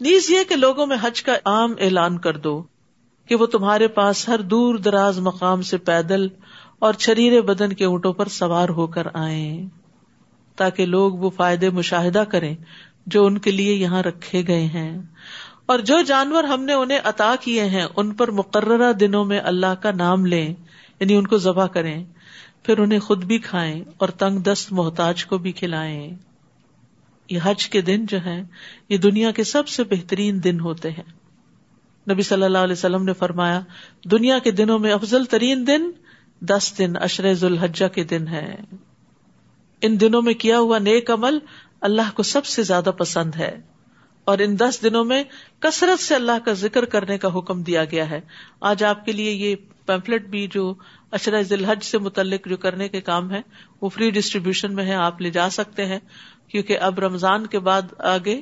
نیز یہ کہ لوگوں میں حج کا عام اعلان کر دو کہ وہ تمہارے پاس ہر دور دراز مقام سے پیدل اور شریر بدن کے اونٹوں پر سوار ہو کر آئے تاکہ لوگ وہ فائدے مشاہدہ کریں جو ان کے لیے یہاں رکھے گئے ہیں۔ اور جو جانور ہم نے انہیں عطا کیے ہیں، ان پر مقررہ دنوں میں اللہ کا نام لیں یعنی ان کو ذبح کریں، پھر انہیں خود بھی کھائیں اور تنگ دست محتاج کو بھی کھلائیں۔ یہ حج کے دن جو ہے یہ دنیا کے سب سے بہترین دن ہوتے ہیں۔ نبی صلی اللہ علیہ وسلم نے فرمایا، دنیا کے دنوں میں افضل ترین دن دس دن اشر ذوالحجہ کے دن ہے ان دنوں میں کیا ہوا نیک عمل اللہ کو سب سے زیادہ پسند ہے۔ اور ان دس دنوں میں کثرت سے اللہ کا ذکر کرنے کا حکم دیا گیا ہے۔ آج آپ کے لیے یہ پیمفلٹ بھی جو اشرا ذلحج سے متعلق جو کرنے کے کام ہے وہ فری ڈسٹریبیوشن میں ہے آپ لے جا سکتے ہیں، کیونکہ اب رمضان کے بعد آگے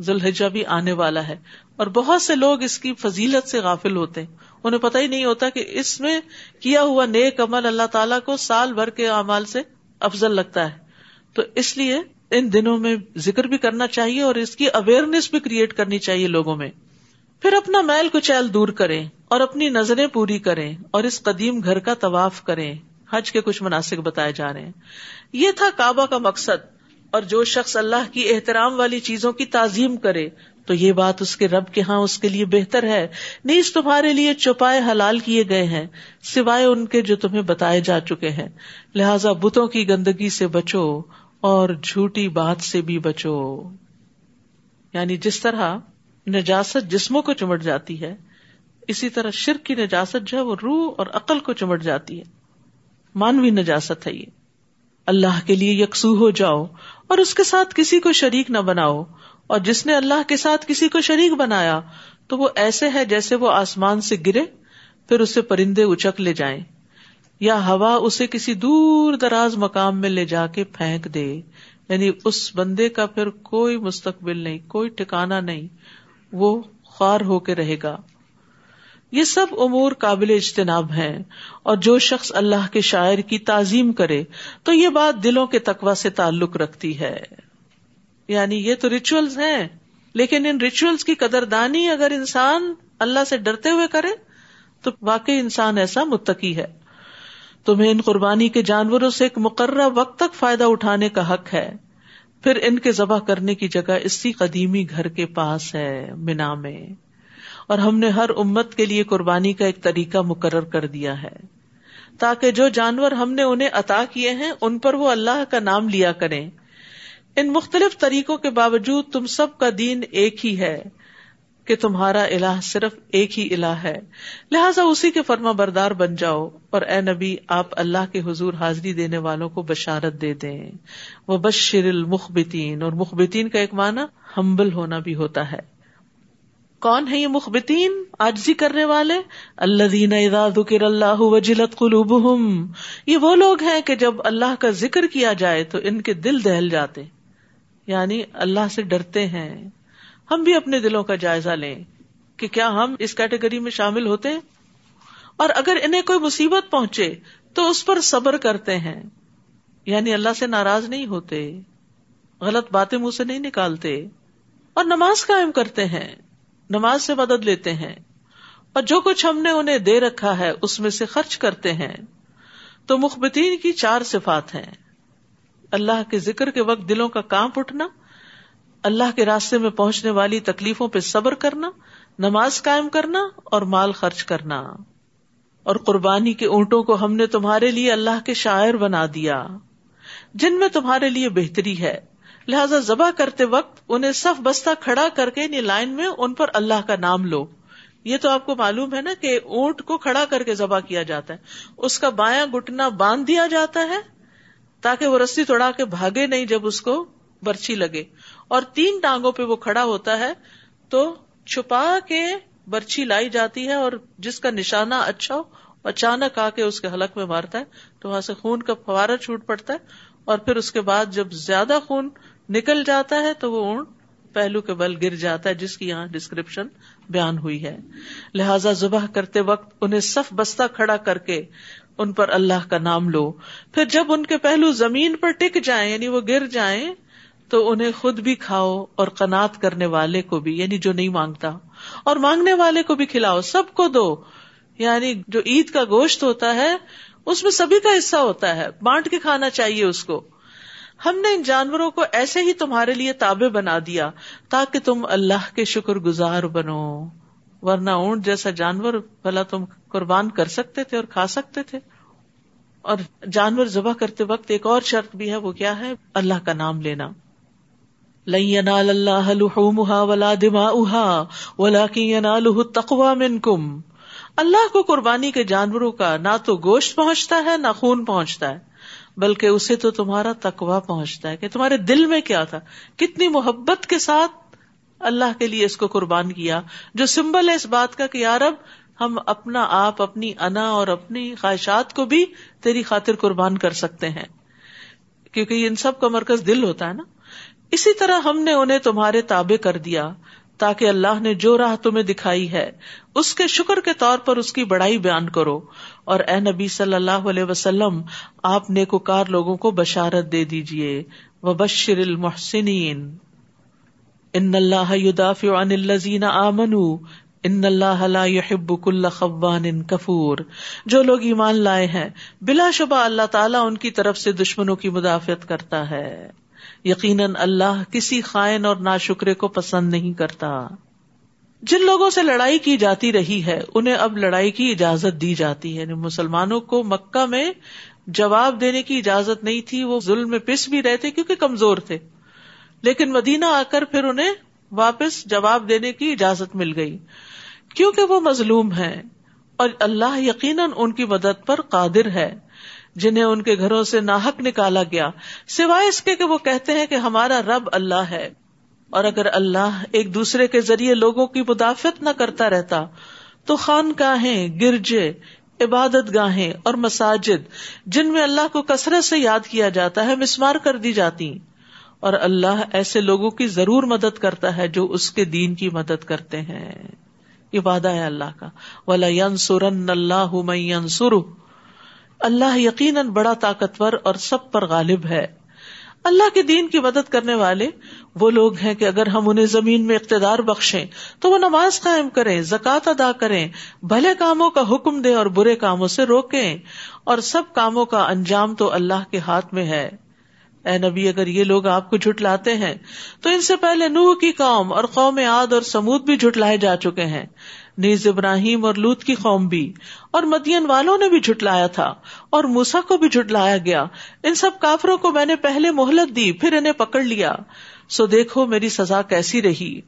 ذوالحجہ بھی آنے والا ہے۔ اور بہت سے لوگ اس کی فضیلت سے غافل ہوتے ہیں۔ انہیں پتہ ہی نہیں ہوتا کہ اس میں کیا ہوا نیک عمل اللہ تعالیٰ کو سال بھر کے اعمال سے افضل لگتا ہے۔ تو اس لیے ان دنوں میں ذکر بھی کرنا چاہیے اور اس کی اویئرنیس بھی کریٹ کرنی چاہیے لوگوں میں۔ پھر اپنا میل کچیل دور کریں۔ اور اپنی نظریں پوری کریں اور اس قدیم گھر کا طواف کریں۔ حج کے کچھ مناسب بتائے جا رہے ہیں۔ یہ تھا کعبہ کا مقصد۔ اور جو شخص اللہ کی احترام والی چیزوں کی تعظیم کرے، تو یہ بات اس کے رب کے ہاں اس کے لیے بہتر ہے۔ نیز تمہارے لیے چپائے حلال کیے گئے ہیں، سوائے ان کے جو تمہیں بتائے جا چکے ہیں۔ لہذا بتوں کی گندگی سے بچو اور جھوٹی بات سے بھی بچو۔ یعنی جس طرح نجاست جسموں کو چمٹ جاتی ہے اسی طرح شرک کی نجاست جو ہے وہ روح اور عقل کو چمٹ جاتی ہے۔ مانوی نجاست ہے یہ۔ اللہ کے لیے یکسو ہو جاؤ اور اس کے ساتھ کسی کو شریک نہ بناؤ۔ اور جس نے اللہ کے ساتھ کسی کو شریک بنایا تو وہ ایسے ہے جیسے وہ آسمان سے گرے، پھر اسے پرندے اچک لے جائیں۔ یا ہوا اسے کسی دور دراز مقام میں لے جا کے پھینک دے۔ یعنی اس بندے کا پھر کوئی مستقبل نہیں، کوئی ٹھکانا نہیں، وہ خوار ہو کے رہے گا۔ یہ سب امور قابل اجتناب ہیں اور جو شخص اللہ کے شاعر کی تعظیم کرے تو یہ بات دلوں کے تقوا سے تعلق رکھتی ہے۔ یعنی یہ تو ریچولس ہیں، لیکن ان ریچولس کی قدر دانی اگر انسان اللہ سے ڈرتے ہوئے کرے تو واقعی انسان ایسا متقی ہے۔ تمہیں ان قربانی کے جانوروں سے ایک مقررہ وقت تک فائدہ اٹھانے کا حق ہے۔ پھر ان کے ذبح کرنے کی جگہ اسی قدیمی گھر کے پاس ہے، مینا میں۔ اور ہم نے ہر امت کے لیے قربانی کا ایک طریقہ مقرر کر دیا ہے۔ تاکہ جو جانور ہم نے انہیں عطا کیے ہیں، ان پر وہ اللہ کا نام لیا کریں۔ ان مختلف طریقوں کے باوجود تم سب کا دین ایک ہی ہے کہ تمہارا الہ صرف ایک ہی الہ ہے۔ لہٰذا اسی کے فرما بردار بن جاؤ اور اے نبی، آپ اللہ کے حضور حاضری دینے والوں کو بشارت دے دیں۔ وہ بشر المخبتین، اور مخبتین کا ایک معنی، ہمبل ہونا بھی ہوتا ہے۔ کون ہے یہ مخبتین آجزی کرنے والے؟ اللہ دین ذکر اللہ وجلت قلوبہم۔ یہ وہ لوگ ہیں کہ جب اللہ کا ذکر کیا جائے تو ان کے دل دہل جاتے۔ یعنی اللہ سے ڈرتے ہیں۔ ہم بھی اپنے دلوں کا جائزہ لیں کہ کیا ہم اس کیٹیگری میں شامل ہوتے ہیں؟ اور اگر انہیں کوئی مصیبت پہنچے تو اس پر صبر کرتے ہیں۔ یعنی اللہ سے ناراض نہیں ہوتے، غلط باتیں منہ سے نہیں نکالتے اور نماز قائم کرتے ہیں۔ نماز سے مدد لیتے ہیں اور جو کچھ ہم نے انہیں دے رکھا ہے اس میں سے خرچ کرتے ہیں تو مخبتین کی چار صفات ہیں اللہ کے ذکر کے وقت دلوں کا کانپ اٹھنا، اللہ کے راستے میں پہنچنے والی تکلیفوں پہ صبر کرنا، نماز قائم کرنا اور مال خرچ کرنا۔ اور قربانی کے اونٹوں کو ہم نے تمہارے لیے اللہ کے شاعر بنا دیا، جن میں تمہارے لیے بہتری ہے۔ لہذا ذبح کرتے وقت انہیں صف بستہ کھڑا کر کے یعنی لائن میں ان پر اللہ کا نام لو۔ یہ تو آپ کو معلوم ہے نا کہ اونٹ کو کھڑا کر کے ذبح کیا جاتا ہے۔ اس کا بایاں گٹنا باندھ دیا جاتا ہے تاکہ وہ رسی توڑا کے بھاگے نہیں جب اس کو برچی لگے۔ اور تین ٹانگوں پہ وہ کھڑا ہوتا ہے تو چھپا کے برچی لائی جاتی ہے اور جس کا نشانہ اچھا ہو، اچانک آ کے اس کے حلق میں مارتا ہے تو وہاں سے خون کا فوارا چھوٹ پڑتا ہے اور پھر اس کے بعد جب زیادہ خون نکل جاتا ہے تو وہ اونٹ پہلو کے بل گر جاتا ہے، جس کی یہاں ڈسکرپشن بیان ہوئی ہے۔ لہذا ذبح کرتے وقت انہیں صف بستہ کھڑا کر کے ان پر اللہ کا نام لو۔ پھر جب ان کے پہلو زمین پر ٹک جائیں یعنی وہ گر جائیں، تو انہیں خود بھی کھاؤ اور قناط کرنے والے کو بھی یعنی جو نہیں مانگتا۔ اور مانگنے والے کو بھی کھلاؤ، سب کو دو۔ یعنی جو عید کا گوشت ہوتا ہے، اس میں سبھی کا حصہ ہوتا ہے۔ بانٹ کے کھانا چاہیے اس کو۔ ہم نے ان جانوروں کو ایسے ہی تمہارے لیے تابے بنا دیا تاکہ تم اللہ کے شکر گزار بنو۔ ورنہ اونٹ جیسا جانور بھلا تم قربان کر سکتے تھے اور کھا سکتے تھے۔ اور جانور ذبح کرتے وقت ایک اور شرط بھی ہے، وہ کیا ہے؟ اللہ کا نام لینا۔ اللہ ولا دما ولا اللہ کو قربانی کے جانوروں کا نہ تو گوشت پہنچتا ہے، نہ خون پہنچتا ہے۔ بلکہ اسے تو تمہارا تقوا پہنچتا ہے کہ تمہارے دل میں کیا تھا؟ کتنی محبت کے ساتھ اللہ کے لیے اس کو قربان کیا، جو سمبل ہے اس بات کا کہ یار اب ہم اپنا آپ، اپنی انا اور اپنی خواہشات کو بھی تیری خاطر قربان کر سکتے ہیں۔ کیونکہ ان سب کا مرکز دل ہوتا ہے نا۔ اسی طرح ہم نے انہیں تمہارے تابع کر دیا۔ تاکہ اللہ نے جو راہ تمہیں دکھائی ہے، اس کے شکر کے طور پر اس کی بڑائی بیان کرو۔ اور اے نبی صلی اللہ علیہ وسلم، آپ نیکوکار لوگوں کو بشارت دے دیجیے و بشر المحسنین ان اللہ یدافع عن الذین آمنوا۔ ان اللہ لا يحب كل خوان کفور جو لوگ ایمان لائے ہیں، بلا شبہ اللہ تعالیٰ ان کی طرف سے دشمنوں کی مدافعت کرتا ہے۔ یقیناً اللہ کسی خائن اور نا شکرے کو پسند نہیں کرتا۔ جن لوگوں سے لڑائی کی جاتی رہی ہے، انہیں اب لڑائی کی اجازت دی جاتی ہے۔ یعنی مسلمانوں کو مکہ میں جواب دینے کی اجازت نہیں تھی، وہ ظلم میں پس بھی رہتے کیونکہ کمزور تھے۔ لیکن مدینہ آ کر پھر انہیں واپس جواب دینے کی اجازت مل گئی۔ کیونکہ وہ مظلوم ہے اور اللہ یقیناً ان کی مدد پر قادر ہے۔ جنہیں ان کے گھروں سے ناحک نکالا گیا، سوائے اس کے کہ وہ کہتے ہیں کہ ہمارا رب اللہ ہے۔ اور اگر اللہ ایک دوسرے کے ذریعے لوگوں کی مدافعت نہ کرتا رہتا، تو خان گاہیں گرجے عبادت گاہیں اور مساجد، جن میں اللہ کو کثرت سے یاد کیا جاتا ہے، مسمار کر دی جاتی۔ اور اللہ ایسے لوگوں کی ضرور مدد کرتا ہے جو اس کے دین کی مدد کرتے ہیں۔ یہ وعدہ ہے اللہ کا۔ ولا سورن اللہ سر اللہ یقیناً بڑا طاقتور اور سب پر غالب ہے۔ اللہ کے دین کی مدد کرنے والے وہ لوگ ہیں کہ اگر ہم انہیں زمین میں اقتدار بخشیں تو وہ نماز قائم کریں، زکوٰۃ ادا کریں، بھلے کاموں کا حکم دے اور برے کاموں سے روکیں۔ اور سب کاموں کا انجام تو اللہ کے ہاتھ میں ہے۔ اے نبی، اگر یہ لوگ آپ کو جھٹلاتے ہیں، تو ان سے پہلے نوح کی قوم اور قوم عاد اور سمود بھی جھٹلائے جا چکے ہیں۔ نیز ابراہیم اور لوت کی قوم بھی، اور مدین والوں نے بھی جھٹلایا تھا، اور موسا کو بھی جھٹلایا گیا۔ ان سب کافروں کو میں نے پہلے مہلت دی، پھر انہیں پکڑ لیا۔ سو دیکھو میری سزا کیسی رہی۔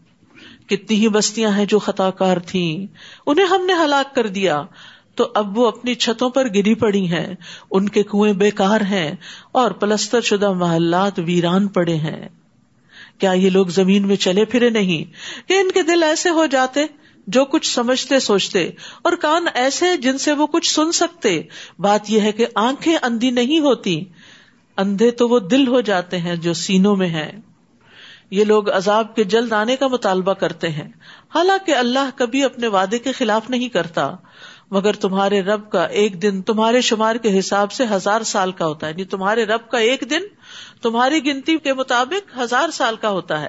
کتنی ہی بستیاں ہیں جو خطا کار تھی انہیں ہم نے ہلاک کر دیا۔ تو اب وہ اپنی چھتوں پر گری پڑی ہیں، ان کے کنویں بےکار ہیں اور پلستر شدہ محلات ویران پڑے ہیں۔ کیا یہ لوگ زمین میں چلے پھرے نہیں؟ کہ ان کے دل ایسے ہو جاتے جو کچھ سمجھتے سوچتے اور کان ایسے جن سے وہ کچھ سن سکتے۔ بات یہ ہے کہ آنکھیں اندھی نہیں ہوتی، اندھے تو وہ دل ہو جاتے ہیں جو سینوں میں ہے یہ لوگ عذاب کے جلد آنے کا مطالبہ کرتے ہیں، حالانکہ اللہ کبھی اپنے وعدے کے خلاف نہیں کرتا۔ مگر تمہارے رب کا ایک دن تمہارے شمار کے حساب سے ہزار سال کا ہوتا ہے۔ یعنی تمہارے رب کا ایک دن تمہاری گنتی کے مطابق ہزار سال کا ہوتا ہے۔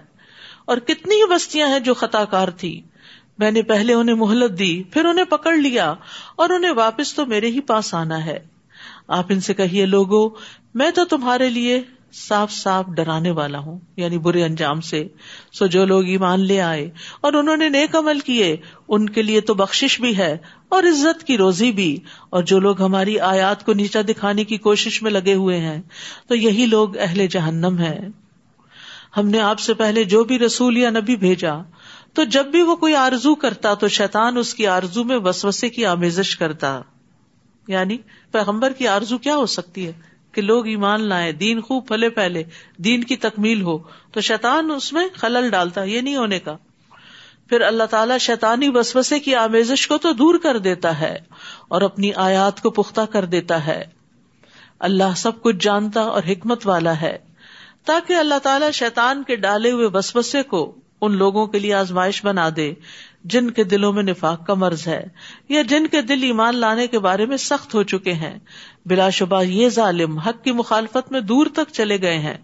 اور کتنی ہی بستیاں ہیں جو خطا کار تھی۔ میں نے پہلے انہیں مہلت دی، پھر انہیں پکڑ لیا اور انہیں واپس تو میرے ہی پاس آنا ہے۔ آپ ان سے کہیے، لوگو، میں تو تمہارے لیے صاف صاف ڈرانے والا ہوں یعنی برے انجام سے۔ سو جو لوگ ایمان لے آئے، اور انہوں نے نیک عمل کیے، ان کے لیے تو بخش بھی ہے، اور عزت کی روزی بھی۔ اور جو لوگ ہماری آیات کو نیچا دکھانے کی کوشش میں لگے ہوئے ہیں، تو یہی لوگ اہل جہنم ہے ہم نے آپ سے پہلے جو بھی رسول یا نبی بھیجا، تو جب بھی وہ کوئی آرزو کرتا، تو شیطان اس کی آرزو میں وسوسے کی آمیزش کرتا۔ یعنی پیغمبر کی آرزو کیا ہو سکتی ہے؟ کہ لوگ ایمان لائے دین خوب پھلے پہلے دین کی تکمیل ہو، تو شیطان اس میں خلل ڈالتا یہ نہیں ہونے کا۔ پھر اللہ تعالیٰ شیطانی وسوسے کی آمیزش کو تو دور کر دیتا ہے اور اپنی آیات کو پختہ کر دیتا ہے۔ اللہ سب کچھ جانتا اور حکمت والا ہے۔ تاکہ اللہ تعالیٰ شیطان کے ڈالے ہوئے وسوسے کو ان لوگوں کے لیے آزمائش بنا دے۔ جن کے دلوں میں نفاق کا مرض ہے یا جن کے دل ایمان لانے کے بارے میں سخت ہو چکے ہیں، بلا شبہ یہ ظالم حق کی مخالفت میں دور تک چلے گئے ہیں۔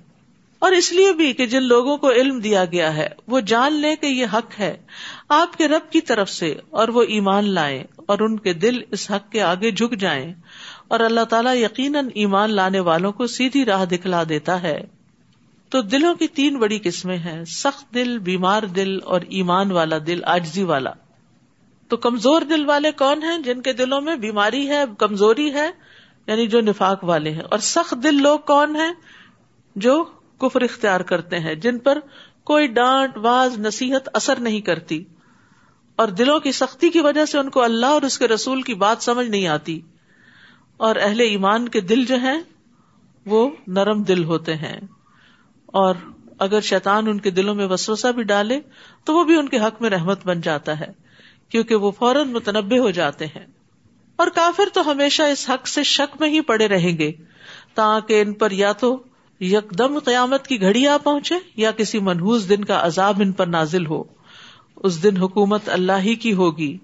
اور اس لیے بھی کہ جن لوگوں کو علم دیا گیا ہے، وہ جان لے کہ یہ حق ہے۔ آپ کے رب کی طرف سے اور وہ ایمان لائیں اور ان کے دل اس حق کے آگے جھک جائیں۔ اور اللہ تعالیٰ یقیناً ایمان لانے والوں کو سیدھی راہ دکھلا دیتا ہے۔ تو دلوں کی تین بڑی قسمیں ہیں، سخت دل، بیمار دل اور ایمان والا دل آجزی والا۔ تو کمزور دل والے کون ہیں جن کے دلوں میں بیماری ہے، کمزوری ہے یعنی جو نفاق والے ہیں۔ اور سخت دل لوگ کون ہیں جو کفر اختیار کرتے ہیں، جن پر کوئی ڈانٹ باز نصیحت اثر نہیں کرتی۔ اور دلوں کی سختی کی وجہ سے ان کو اللہ اور اس کے رسول کی بات سمجھ نہیں آتی۔ اور اہل ایمان کے دل جو ہیں، وہ نرم دل ہوتے ہیں۔ اور اگر شیطان ان کے دلوں میں وسوسہ بھی ڈالے تو وہ بھی ان کے حق میں رحمت بن جاتا ہے، کیونکہ وہ فوراً متنبع ہو جاتے ہیں۔ اور کافر تو ہمیشہ اس حق سے شک میں ہی پڑے رہیں گے، تاکہ ان پر یا تو یکدم قیامت کی گھڑی آ پہنچے یا کسی منحوس دن کا عذاب ان پر نازل ہو۔ اس دن حکومت اللہ ہی کی ہوگی،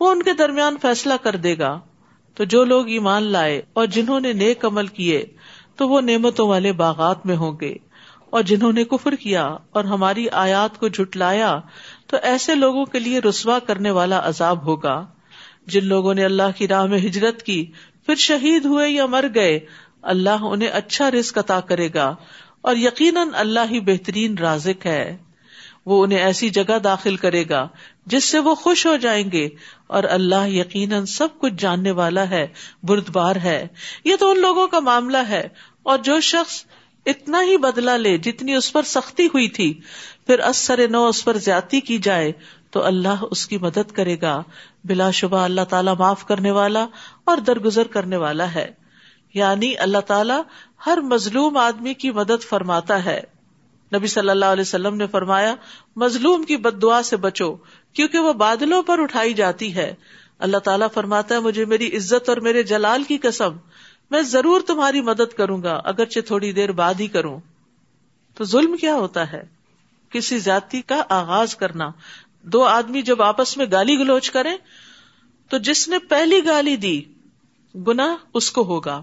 وہ ان کے درمیان فیصلہ کر دے گا۔ تو جو لوگ ایمان لائے اور جنہوں نے نیک عمل کیے، تو وہ نعمتوں والے باغات میں ہوں گے۔ اور جنہوں نے کفر کیا اور ہماری آیات کو جھٹلایا، تو ایسے لوگوں کے لیے رسوا کرنے والا عذاب ہوگا۔ جن لوگوں نے اللہ کی راہ میں ہجرت کی، پھر شہید ہوئے یا مر گئے، اللہ انہیں اچھا رزق عطا کرے گا۔ اور یقیناً اللہ ہی بہترین رازق ہے۔ وہ انہیں ایسی جگہ داخل کرے گا جس سے وہ خوش ہو جائیں گے۔ اور اللہ یقیناً سب کچھ جاننے والا ہے، بردبار ہے۔ یہ تو ان لوگوں کا معاملہ ہے۔ اور جو شخص اتنا ہی بدلا لے جتنی اس پر سختی ہوئی تھی۔ پھر اثر نو اس پر زیادتی کی جائے تو اللہ اس کی مدد کرے گا۔ بلا شبہ اللہ تعالیٰ معاف کرنے والا اور درگزر کرنے والا ہے۔ یعنی اللہ تعالیٰ ہر مظلوم آدمی کی مدد فرماتا ہے۔ نبی صلی اللہ علیہ وسلم نے فرمایا، مظلوم کی بد دعا سے بچو، کیونکہ وہ بادلوں پر اٹھائی جاتی ہے۔ اللہ تعالیٰ فرماتا ہے، مجھے میری عزت اور میرے جلال کی قسم۔ میں ضرور تمہاری مدد کروں گا، اگرچہ تھوڑی دیر بعد ہی کروں۔ تو ظلم کیا ہوتا ہے؟ کسی جاتی کا آغاز کرنا۔ دو آدمی جب آپس میں گالی گلوچ کریں، تو جس نے پہلی گالی دی گنا اس کو ہوگا۔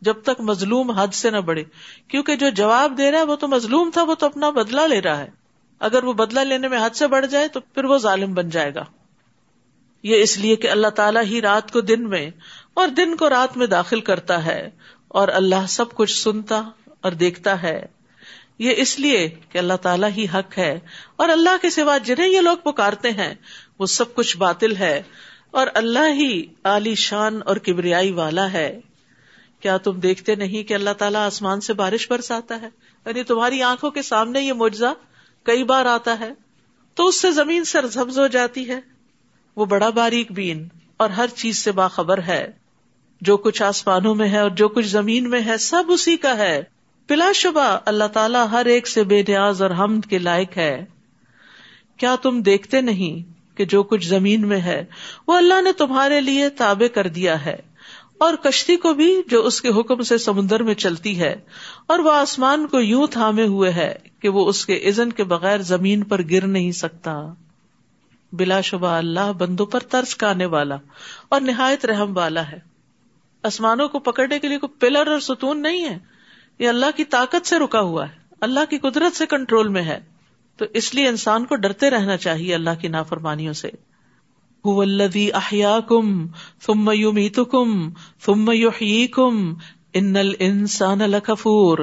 جب تک مظلوم حد سے نہ بڑھے، کیونکہ جو جواب دے رہا ہے، وہ تو مظلوم تھا، وہ تو اپنا بدلا لے رہا ہے۔ اگر وہ بدلا لینے میں حد سے بڑھ جائے، تو پھر وہ ظالم بن جائے گا۔ یہ اس لیے کہ اللہ تعالیٰ ہی رات کو دن میں اور دن کو رات میں داخل کرتا ہے اور اللہ سب کچھ سنتا اور دیکھتا ہے۔ یہ اس لیے کہ اللہ تعالیٰ ہی حق ہے اور اللہ کے سوا جنہیں یہ لوگ پکارتے ہیں، وہ سب کچھ باطل ہے اور اللہ ہی علی شان اور کبریائی والا ہے۔ کیا تم دیکھتے نہیں کہ اللہ تعالیٰ آسمان سے بارش برساتا ہے؟ یعنی تمہاری آنکھوں کے سامنے یہ معجزہ کئی بار آتا ہے؟ تو اس سے زمین سرزبز ہو جاتی ہے۔ وہ بڑا باریک بین اور ہر چیز سے باخبر ہے۔ جو کچھ آسمانوں میں ہے اور جو کچھ زمین میں ہے، سب اسی کا ہے۔ بلا شبہ اللہ تعالیٰ ہر ایک سے بے نیاز اور حمد کے لائق ہے۔ کیا تم دیکھتے نہیں کہ جو کچھ زمین میں ہے، وہ اللہ نے تمہارے لیے تابع کر دیا ہے۔ اور کشتی کو بھی جو اس کے حکم سے سمندر میں چلتی ہے۔ اور وہ آسمان کو یوں تھامے ہوئے ہے کہ وہ اس کے عزن کے بغیر زمین پر گر نہیں سکتا۔ بلا شبہ اللہ بندوں پر ترس کا آنے والا اور نہایت رحم والا ہے۔ آسمانوں کو پکڑنے کے لیے کوئی پلر اور ستون نہیں ہے۔ یہ اللہ کی طاقت سے رکا ہوا ہے۔ اللہ کی قدرت سے کنٹرول میں ہے۔ تو اس لیے انسان کو ڈرتے رہنا چاہیے اللہ کی نافرمانیوں سے۔ ثم ثم ان الانسان لکفور۔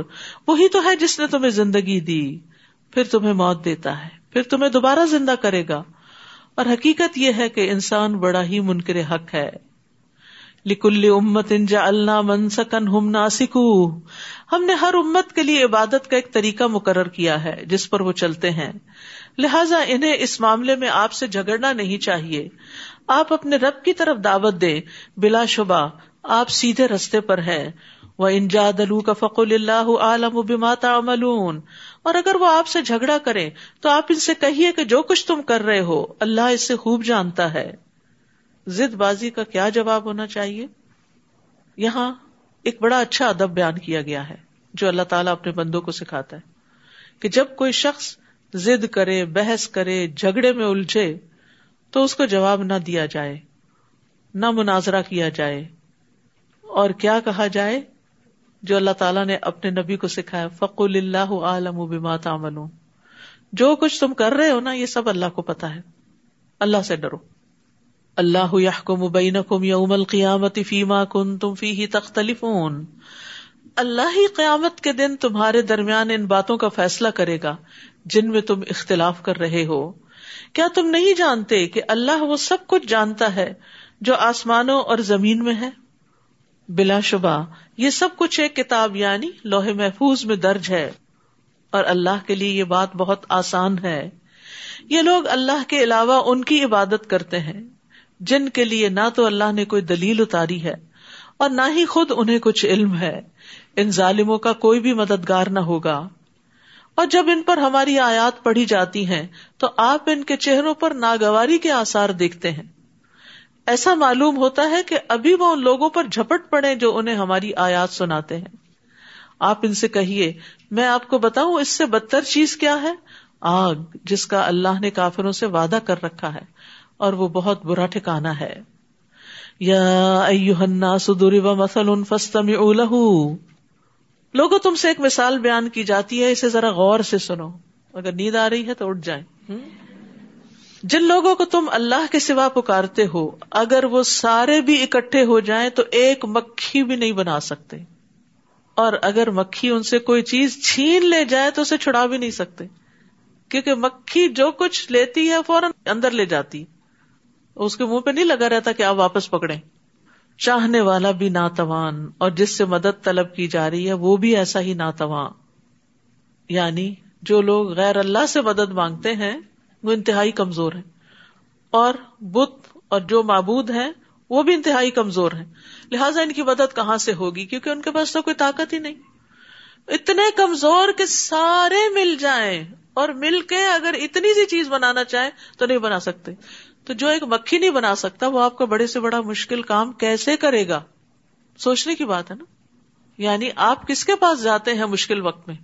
وہی تو ہے جس نے تمہیں زندگی دی۔ پھر تمہیں موت دیتا ہے۔ پھر تمہیں دوبارہ زندہ کرے گا۔ اور حقیقت یہ ہے کہ انسان بڑا ہی منکر حق ہے۔ لکل امت انجا اللہ منسکن ہم ناسکو۔ ہم نے ہر امت کے لیے عبادت کا ایک طریقہ مقرر کیا ہے، جس پر وہ چلتے ہیں۔ لہٰذا انہیں اس معاملے میں آپ سے جھگڑنا نہیں چاہیے۔ آپ اپنے رب کی طرف دعوت دیں۔ بلا شبہ، آپ سیدھے رستے پر ہے وہ انجا دلو کا فقول اللہ عالم بماتا املون اور اگر وہ آپ سے جھگڑا کرے تو آپ ان سے کہیے کہ جو کچھ تم کر رہے ہو، اللہ اس سے خوب جانتا ہے۔ زد بازی کا کیا جواب ہونا چاہیے؟ یہاں ایک بڑا اچھا ادب بیان کیا گیا ہے، جو اللہ تعالیٰ اپنے بندوں کو سکھاتا ہے کہ جب کوئی شخص زد کرے، بحث کرے، جھگڑے میں الجھے، تو اس کو جواب نہ دیا جائے، نہ مناظرہ کیا جائے۔ اور کیا کہا جائے؟ جو اللہ تعالیٰ نے اپنے نبی کو سکھایا فق اللہ عالم بما تعملون۔ جو کچھ تم کر رہے ہو نا، یہ سب اللہ کو پتا ہے۔ اللہ سے ڈرو۔ اللہ یحکم بینکم یوم القیامت فیما کنتم فیہ تختلفون۔ اللہ ہی قیامت کے دن تمہارے درمیان ان باتوں کا فیصلہ کرے گا جن میں تم اختلاف کر رہے ہو۔ کیا تم نہیں جانتے کہ اللہ وہ سب کچھ جانتا ہے جو آسمانوں اور زمین میں ہے؟ بلا شبہ، یہ سب کچھ ایک کتاب یعنی لوہے محفوظ میں درج ہے۔ اور اللہ کے لیے یہ بات بہت آسان ہے۔ یہ لوگ اللہ کے علاوہ ان کی عبادت کرتے ہیں۔ جن کے لیے نہ تو اللہ نے کوئی دلیل اتاری ہے اور نہ ہی خود انہیں کچھ علم ہے۔ ان ظالموں کا کوئی بھی مددگار نہ ہوگا۔ اور جب ان پر ہماری آیات پڑھی جاتی ہیں تو آپ ان کے چہروں پر ناگواری کے آسار دیکھتے ہیں۔ ایسا معلوم ہوتا ہے کہ ابھی وہ ان لوگوں پر جھپٹ پڑے جو انہیں ہماری آیات سناتے ہیں۔ آپ ان سے کہیے، میں آپ کو بتاؤں اس سے بدتر چیز کیا ہے؟ آگ، جس کا اللہ نے کافروں سے وعدہ کر رکھا ہے۔ اور وہ بہت برا ٹھکانا ہے۔ یا الناس ضرب مثل فاستمعوا له۔ لوگوں، تم سے ایک مثال بیان کی جاتی ہے، اسے ذرا غور سے سنو۔ اگر نیند آ رہی ہے تو اٹھ جائیں۔ جن لوگوں کو تم اللہ کے سوا پکارتے ہو، اگر وہ سارے بھی اکٹھے ہو جائیں تو ایک مکھی بھی نہیں بنا سکتے۔ اور اگر مکھی ان سے کوئی چیز چھین لے جائے تو اسے چھڑا بھی نہیں سکتے۔ کیونکہ مکھی جو کچھ لیتی ہے فوراً اندر لے جاتی۔ اس کے منہ پہ نہیں لگا رہتا کہ آپ واپس پکڑے چاہنے والا بھی ناتوان، اور جس سے مدد طلب کی جا رہی ہے، وہ بھی ایسا ہی ناتوان۔ یعنی جو لوگ غیر اللہ سے مدد مانگتے ہیں، وہ انتہائی کمزور ہیں۔ اور بت اور جو معبود ہیں، وہ بھی انتہائی کمزور ہیں۔ لہٰذا ان کی مدد کہاں سے ہوگی؟ کیونکہ ان کے پاس تو کوئی طاقت ہی نہیں۔ اتنے کمزور کہ سارے مل جائیں، اور مل کے اگر اتنی سی چیز بنانا چاہیں، تو نہیں بنا سکتے۔ تو جو ایک مکھی نہیں بنا سکتا، وہ آپ کا بڑے سے بڑا مشکل کام کیسے کرے گا؟ سوچنے کی بات ہے نا؟ یعنی آپ کس کے پاس جاتے ہیں مشکل وقت میں؟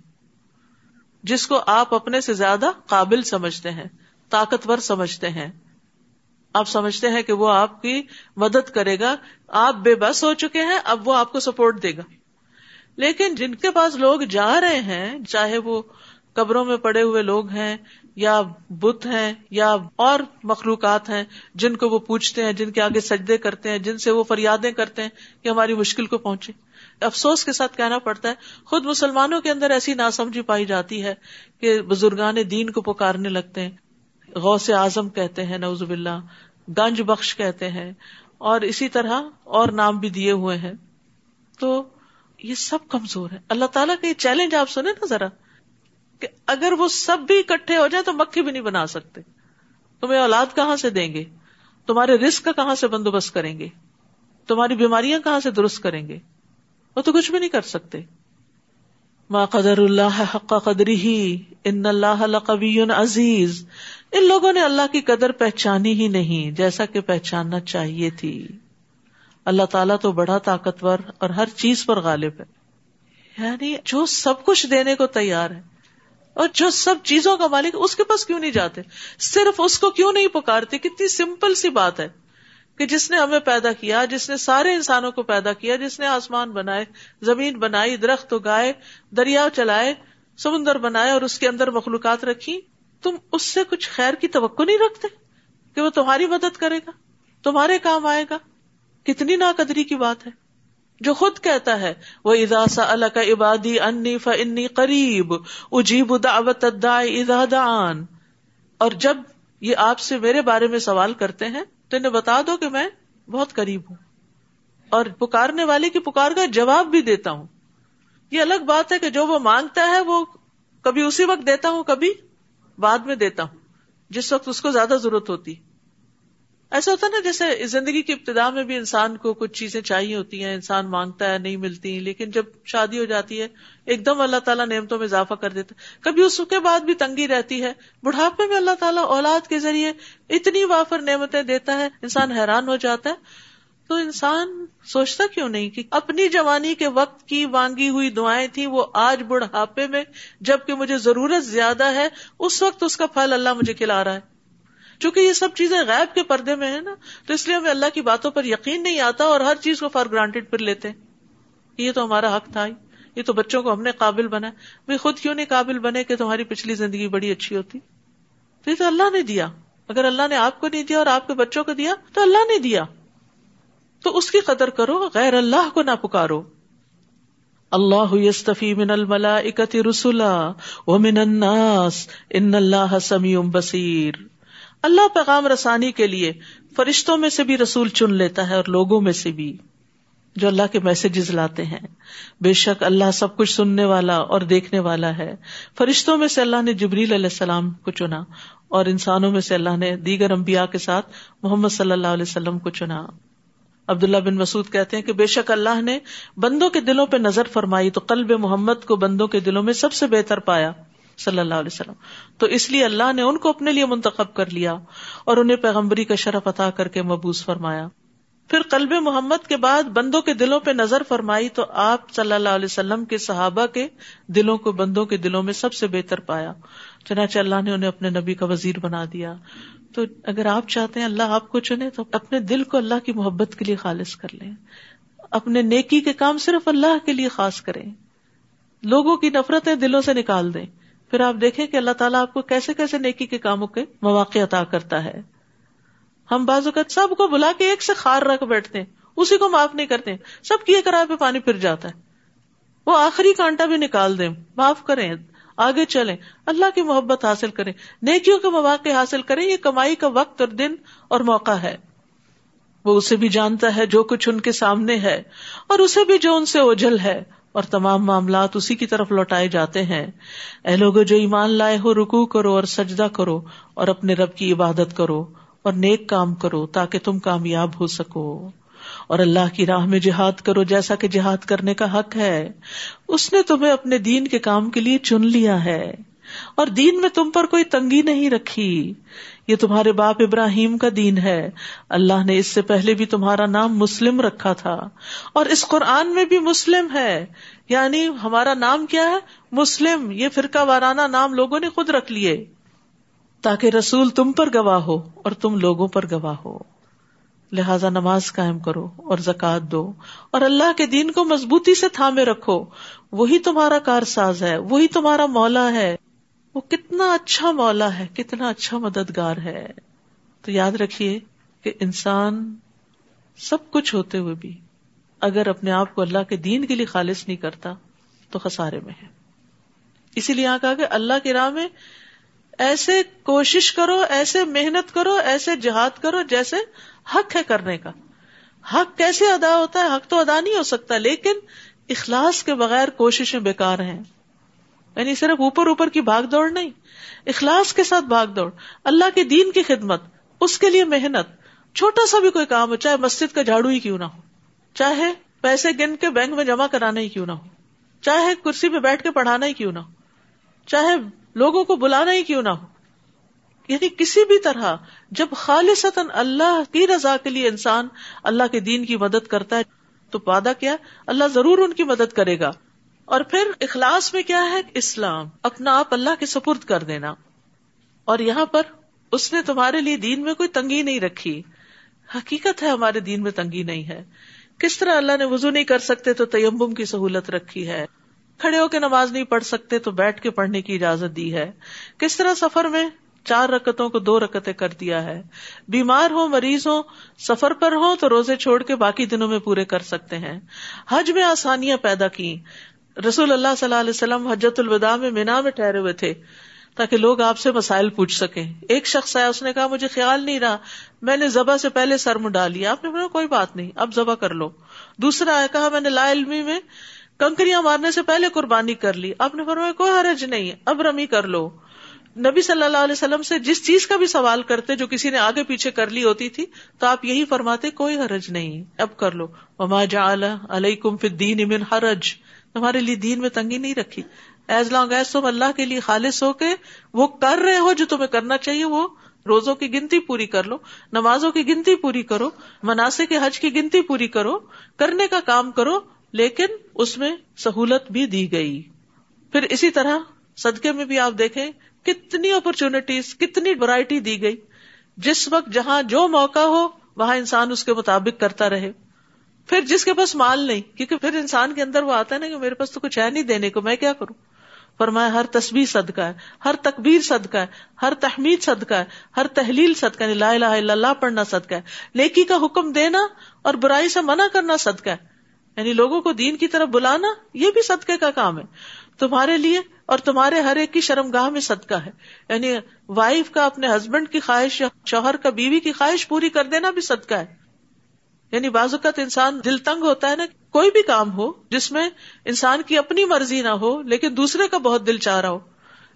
جس کو آپ اپنے سے زیادہ قابل سمجھتے ہیں، طاقتور سمجھتے ہیں۔ آپ سمجھتے ہیں کہ وہ آپ کی مدد کرے گا۔ آپ بے بس ہو چکے ہیں، اب وہ آپ کو سپورٹ دے گا۔ لیکن جن کے پاس لوگ جا رہے ہیں، چاہے وہ قبروں میں پڑے ہوئے لوگ ہیں، یا بت ہیں، یا اور مخلوقات ہیں، جن کو وہ پوچھتے ہیں، جن کے آگے سجدے کرتے ہیں، جن سے وہ فریادیں کرتے ہیں کہ ہماری مشکل کو پہنچے۔ افسوس کے ساتھ کہنا پڑتا ہے، خود مسلمانوں کے اندر ایسی ناسمجھی پائی جاتی ہے کہ بزرگان دین کو پکارنے لگتے ہیں۔ غوث اعظم کہتے ہیں نوز باللہ، گنج بخش کہتے ہیں، اور اسی طرح اور نام بھی دیے ہوئے ہیں۔ تو یہ سب کمزور ہے۔ اللہ تعالیٰ کا یہ چیلنج آپ سنیں نا ذرا۔ کہ اگر وہ سب بھی اکٹھے ہو جائیں تو مکھی بھی نہیں بنا سکتے۔ تمہیں اولاد کہاں سے دیں گے؟ تمہارے رسک کا کہاں سے بندوبست کریں گے؟ تمہاری بیماریاں کہاں سے درست کریں گے؟ وہ تو کچھ بھی نہیں کر سکتے۔ ما قدر اللہ حق قدری ہی ان اللہ قبی عزیز ان لوگوں نے اللہ کی قدر پہچانی ہی نہیں، جیسا کہ پہچاننا چاہیے تھی۔ اللہ تعالیٰ تو بڑا طاقتور اور ہر چیز پر غالب ہے۔ یعنی جو سب کچھ دینے کو تیار ہے اور جو سب چیزوں کا مالک اس کے پاس کیوں نہیں جاتے؟ صرف اس کو کیوں نہیں پکارتے؟ کتنی سمپل سی بات ہے کہ جس نے ہمیں پیدا کیا، جس نے سارے انسانوں کو پیدا کیا، جس نے آسمان بنائے، زمین بنائی، درخت اگائے، دریا چلائے، سمندر بنائے اور اس کے اندر مخلوقات رکھی، تم اس سے کچھ خیر کی توقع نہیں رکھتے کہ وہ تمہاری مدد کرے گا، تمہارے کام آئے گا؟ کتنی ناقدری کی بات ہے۔ جو خود کہتا ہے وہ اداسا اللہ کا عبادی انی فنی قریب اجیب دعوت دان اور جب یہ آپ سے میرے بارے میں سوال کرتے ہیں، تو انہیں بتا دو کہ میں بہت قریب ہوں۔ اور پکارنے والے کی پکار کا جواب بھی دیتا ہوں۔ یہ الگ بات ہے کہ جو وہ مانگتا ہے، وہ کبھی اسی وقت دیتا ہوں، کبھی بعد میں دیتا ہوں، جس وقت اس کو زیادہ ضرورت ہوتی۔ ایسا ہوتا نا جیسے زندگی کی ابتدا میں بھی انسان کو کچھ چیزیں چاہیے ہوتی ہیں، انسان مانگتا ہے، نہیں ملتی لیکن جب شادی ہو جاتی ہے، ایک دم اللہ تعالیٰ نعمتوں میں اضافہ کر دیتا کبھی اس کے بعد بھی تنگی رہتی ہے۔ بڑھاپے میں اللہ تعالیٰ اولاد کے ذریعے اتنی وافر نعمتیں دیتا ہے، انسان حیران ہو جاتا ہے۔ تو انسان سوچتا کیوں نہیں کہ اپنی جوانی کے وقت کی وانگی ہوئی دعائیں تھیں، وہ آج بڑھاپے میں جبکہ مجھے ضرورت زیادہ ہے، اس وقت اس کا پھل اللہ مجھے کھلا رہا ہے۔ چونکہ یہ سب چیزیں غیب کے پردے میں ہے نا، تو اس لیے ہمیں اللہ کی باتوں پر یقین نہیں آتا اور ہر چیز کو فار گرانٹیڈ پھر لیتے یہ تو ہمارا حق تھا ہی۔ یہ تو بچوں کو ہم نے قابل بنا بھائی خود کیوں نہیں قابل بنے کہ تمہاری پچھلی زندگی بڑی اچھی ہوتی؟ تو یہ تو اللہ نے دیا۔ اگر اللہ نے آپ کو نہیں دیا اور آپ کے بچوں کو دیا، تو اللہ نے دیا۔ تو اس کی قدر کرو، غیر اللہ کو نہ پکارو۔ اللہ یستفی من الملائکت رسولا ومن الناس، ان اللہ سمیع بصیر۔ اللہ پیغام رسانی کے لیے فرشتوں میں سے بھی رسول چن لیتا ہے اور لوگوں میں سے بھی، جو اللہ کے میسجز لاتے ہیں۔ بے شک اللہ سب کچھ سننے والا اور دیکھنے والا ہے۔ فرشتوں میں سے اللہ نے جبریل علیہ السلام کو چنا اور انسانوں میں سے اللہ نے دیگر انبیاء کے ساتھ محمد صلی اللہ علیہ وسلم کو چنا۔ عبداللہ بن مسعود کہتے ہیں کہ بے شک اللہ نے بندوں کے دلوں پہ نظر فرمائی تو قلب محمد کو بندوں کے دلوں میں سب سے بہتر پایا۔ صلی اللہ علیہ وسلم۔ تو اس لیے اللہ نے ان کو اپنے لیے منتخب کر لیا اور انہیں پیغمبری کا شرف عطا کر کے مبوس فرمایا۔ پھر قلب محمد کے بعد بندوں کے دلوں پہ نظر فرمائی تو آپ صلی اللہ علیہ وسلم کے صحابہ کے دلوں کو بندوں کے دلوں میں سب سے بہتر پایا۔ چنانچہ اللہ نے انہیں اپنے نبی کا وزیر بنا دیا۔ تو اگر آپ چاہتے ہیں اللہ آپ کو چنے تو اپنے دل کو اللہ کی محبت کے لیے خالص کر لیں۔ اپنے نیکی کے کام صرف اللہ کے لیے خاص کریں۔ لوگوں کی نفرتیں دلوں سے نکال دیں۔ پھر آپ دیکھیں کہ اللہ تعالیٰ آپ کو کیسے کیسے نیکی کے کاموں کے مواقع عطا کرتا ہے۔ ہم بعض اوقات سب کو بلا کے ایک سے خار رکھ بیٹھتے ہیں، اسی کو معاف نہیں کرتے سب کیے کرا پہ پانی پھر جاتا ہے۔ وہ آخری کانٹا بھی نکال دیں، معاف کریں، آگے چلیں، اللہ کی محبت حاصل کریں، نیکیوں کے مواقع حاصل کریں، یہ کمائی کا وقت اور دن اور موقع ہے۔ وہ اسے بھی جانتا ہے جو کچھ ان کے سامنے ہے اور اسے بھی جو ان سے اوجھل ہے اور تمام معاملات اسی کی طرف لوٹائے جاتے ہیں۔ اے لوگ جو ایمان لائے ہو رکو کرو اور سجدہ کرو اور اپنے رب کی عبادت کرو اور نیک کام کرو تاکہ تم کامیاب ہو سکو۔ اور اللہ کی راہ میں جہاد کرو جیسا کہ جہاد کرنے کا حق ہے۔ اس نے تمہیں اپنے دین کے کام کے لیے چن لیا ہے۔ اور دین میں تم پر کوئی تنگی نہیں رکھی۔ یہ تمہارے باپ ابراہیم کا دین ہے۔ اللہ نے اس سے پہلے بھی تمہارا نام مسلم رکھا تھا۔ اور اس قرآن میں بھی مسلم ہے۔ یعنی ہمارا نام کیا ہے؟ مسلم۔ یہ فرقہ وارانہ نام لوگوں نے خود رکھ لیے۔ تاکہ رسول تم پر گواہ ہو اور تم لوگوں پر گواہ ہو۔ لہذا نماز قائم کرو اور زکات دو۔ اور اللہ کے دین کو مضبوطی سے تھامے رکھو۔ وہی تمہارا کار ساز ہے، وہی تمہارا مولا ہے۔ وہ کتنا اچھا مولا ہے، کتنا اچھا مددگار ہے۔ تو یاد رکھیے کہ انسان سب کچھ ہوتے ہوئے بھی اگر اپنے آپ کو اللہ کے دین کے لیے خالص نہیں کرتا، تو خسارے میں ہے۔ اسی لیے یہاں کہا کہ اللہ کی راہ میں ایسے کوشش کرو، ایسے محنت کرو، ایسے جہاد کرو جیسے حق ہے کرنے کا۔ حق کیسے ادا ہوتا ہے؟ حق تو ادا نہیں ہو سکتا، لیکن اخلاص کے بغیر کوششیں بیکار ہیں۔ یعنی صرف اوپر اوپر کی بھاگ دوڑ نہیں، اخلاص کے ساتھ بھاگ دوڑ، اللہ کے دین کی خدمت، اس کے لیے محنت، چھوٹا سا بھی کوئی کام ہو، چاہے مسجد کا جھاڑو ہی کیوں نہ ہو، چاہے پیسے گن کے بینک میں جمع کرانا ہی کیوں نہ ہو، چاہے کرسی پہ بیٹھ کے پڑھانا ہی کیوں نہ ہو، چاہے لوگوں کو بلانا ہی کیوں نہ ہو۔ یعنی کسی بھی طرح جب خالص اللہ کی رضا کے لیے انسان اللہ کے دین کی مدد کرتا ہے، تو وعدہ کیا؟ اللہ ضرور ان کی مدد کرے گا۔ اور پھر اخلاص میں کیا ہے؟ اسلام. اپنا آپ اللہ کے سپرد کر دینا. اور یہاں پر اس نے تمہارے لیے دین میں کوئی تنگی نہیں رکھی. حقیقت ہے ہمارے دین میں تنگی نہیں ہے. کس طرح اللہ نے وضو نہیں کر سکتے تو تیمبم کی سہولت رکھی ہے. کھڑے ہو کے نماز نہیں پڑھ سکتے تو بیٹھ کے پڑھنے کی اجازت دی ہے. کس طرح سفر میں چار رکتوں کو دو رکتیں کر دیا ہے. بیمار ہو، مریض ہو، سفر پر ہو تو روزے چھوڑ کے باقی دنوں میں پورے کر سکتے ہیں. حج میں آسانیاں پیدا کی رسول اللہ صلی اللہ علیہ وسلم حجت الوداع میں مینا میں ٹھہرے ہوئے تھے تاکہ لوگ آپ سے مسائل پوچھ سکیں۔ ایک شخص آیا، اس نے کہا، مجھے خیال نہیں رہا۔ میں نے ذبح سے پہلے سر منڈا لیا۔ آپ نے کوئی بات نہیں، اب ذبح کر لو۔ دوسرا آیا، کہا، میں نے لا علمی میں کنکریاں مارنے سے پہلے قربانی کر لی۔ آپ نے فرمایا، کوئی حرج نہیں، اب رمی کر لو۔ نبی صلی اللہ علیہ وسلم سے جس چیز کا بھی سوال کرتے، جو کسی نے آگے پیچھے کر لی ہوتی تھی، تو آپ یہی فرماتے، کوئی حرج نہیں، اب کر لو۔ مما جا علیکم فی الدین من حرج۔ تمہارے لیے دین میں تنگی نہیں رکھی۔ ایز لانگ ایز تم اللہ کے لیے خالص ہو کے وہ کر رہے ہو جو تمہیں کرنا چاہیے، وہ روزوں کی گنتی پوری کر لو، نمازوں کی گنتی پوری کرو، مناسب کے حج کی گنتی پوری کرو، کرنے کا کام کرو، لیکن اس میں سہولت بھی دی گئی۔ پھر اسی طرح صدقے میں بھی آپ دیکھیں کتنی اپرچونٹیز کتنی ورائٹی دی گئی۔ جس وقت جہاں جو موقع ہو، وہاں انسان اس کے مطابق کرتا رہے۔ پھر جس کے پاس مال نہیں، کیونکہ پھر انسان کے اندر وہ آتا ہے نا کہ میرے پاس تو کچھ ہے نہیں دینے کو، میں کیا کروں؟ فرمایا، ہر تصویر صدقہ ہے، ہر تکبیر صدقہ ہے، ہر تحمید صدقہ ہے، ہر تحلیل صدقہ ہے، لا الہ الا اللہ پڑھنا صدقہ ہے، نیکی کا حکم دینا اور برائی سے منع کرنا صدقہ ہے۔ یعنی لوگوں کو دین کی طرف بلانا، یہ بھی صدقے کا کام ہے۔ تمہارے لیے اور تمہارے ہر ایک کی شرم گاہ میں صدقہ ہے۔ یعنی وائف کا اپنے ہسبینڈ کی خواہش یا شوہر کا بیوی کی خواہش پوری کر دینا بھی صدقہ ہے۔ یعنی بعض اوقات انسان دل تنگ ہوتا ہے نا کوئی بھی کام ہو جس میں انسان کی اپنی مرضی نہ ہو لیکن دوسرے کا بہت دل چاہ رہا ہو۔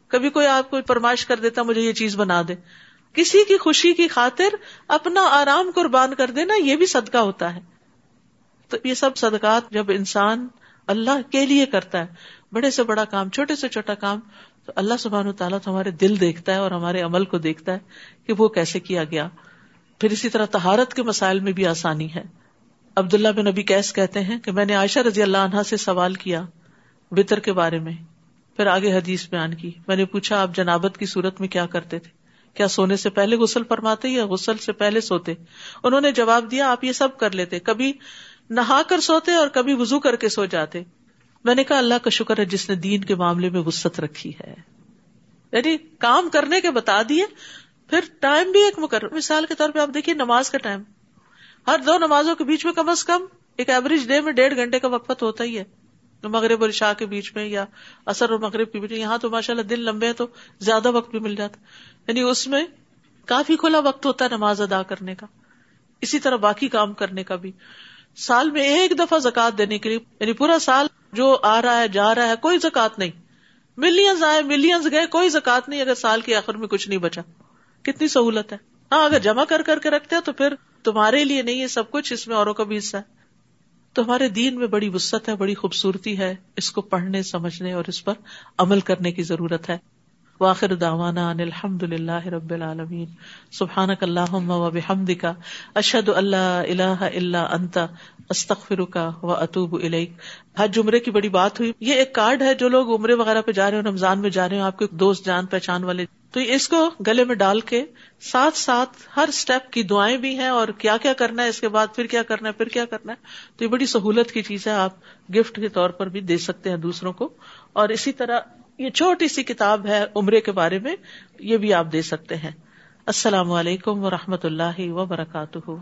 کبھی کوئی آپ کو فرمائش کر دیتا مجھے یہ چیز بنا دے۔ کسی کی خوشی کی خاطر اپنا آرام قربان کر دینا یہ بھی صدقہ ہوتا ہے۔ تو یہ سب صدقات جب انسان اللہ کے لیے کرتا ہے، بڑے سے بڑا کام، چھوٹے سے چھوٹا کام، تو اللہ سبحان و تعالیٰ تو ہمارے دل دیکھتا ہے اور ہمارے عمل کو دیکھتا ہے کہ وہ کیسے کیا گیا۔ پھر اسی طرح تہارت کے مسائل میں بھی آسانی ہے۔ عبداللہ بن نبی کیس کہتے ہیں کہ میں نے عائشہ رضی اللہ عنہا سے سوال کیا وطر کے بارے میں۔ پھر آگے حدیث بیان کی۔ میں نے پوچھا، آپ جنابت کی صورت میں کیا کرتے تھے؟ کیا سونے سے پہلے غسل فرماتے یا غسل سے پہلے سوتے؟ انہوں نے جواب دیا، آپ یہ سب کر لیتے۔ کبھی نہا کر سوتے اور کبھی وزو کر کے سو جاتے۔ میں نے کہا، اللہ کا شکر ہے جس نے دین کے معاملے میں وسط رکھی ہے۔ یعنی کام کرنے کے بتا دیے پھر ٹائم بھی ایک مقرر مثال کے طور پہ آپ دیکھیے نماز کا ٹائم۔ ہر دو نمازوں کے بیچ میں کم از کم ایک ایوریج ڈے میں ڈیڑھ گھنٹے کا وقفت ہوتا ہی ہے۔ مغرب اور شاہ کے بیچ میں یا اثر اور مغرب کے بیچ میں۔ یہاں تو ماشاء اللہ دن لمبے تو زیادہ وقت بھی مل جاتا۔ یعنی اس میں کافی کھلا وقت ہوتا ہے نماز ادا کرنے کا۔ اسی طرح باقی کام کرنے کا بھی۔ سال میں ایک دفعہ زکات دینے کے لیے یعنی پورا سال جو آ رہا ہے، جا رہا ہے، کوئی زکات نہیں۔ ملینز آئے، ملینز گئے، کوئی زکات نہیں۔ اگر سال کے آخر میں کچھ نہیں بچا۔ کتنی سہولت ہے؟ ہاں اگر جمع کر کر کے رکھتے ہیں تو پھر تمہارے لیے نہیں ہے، سب کچھ اس میں اوروں کا بھی حصہ ہے۔ تو ہمارے دین میں بڑی وسط ہے، بڑی خوبصورتی ہے، اس کو پڑھنے، سمجھنے اور اس پر عمل کرنے کی ضرورت ہے۔ واخر داوانا الحمد للہ رب العالمین. سبحان اللہ و بحمد کا اشد اللہ اللہ اللہ انتا استخر کا و اطوب الیک. حج عمرے کی بڑی بات ہوئی. یہ ایک کارڈ ہے جو لوگ عمرے وغیرہ پہ جا رہے ہیں رمضان میں جا رہے ہیں آپ کے دوست جان پہچان والے. تو اس کو گلے میں ڈال کے ساتھ ساتھ ہر اسٹیپ کی دعائیں بھی ہیں اور کیا کیا کرنا ہے، اس کے بعد پھر کیا کرنا ہے، پھر کیا کرنا ہے؟ تو یہ بڑی سہولت کی چیز ہے، آپ گفٹ کے طور پر بھی دے سکتے ہیں دوسروں کو. اور اسی طرح یہ چھوٹی سی کتاب ہے عمرے کے بارے میں، یہ بھی آپ دے سکتے ہیں۔ السلام علیکم و رحمۃ اللہ وبرکاتہ۔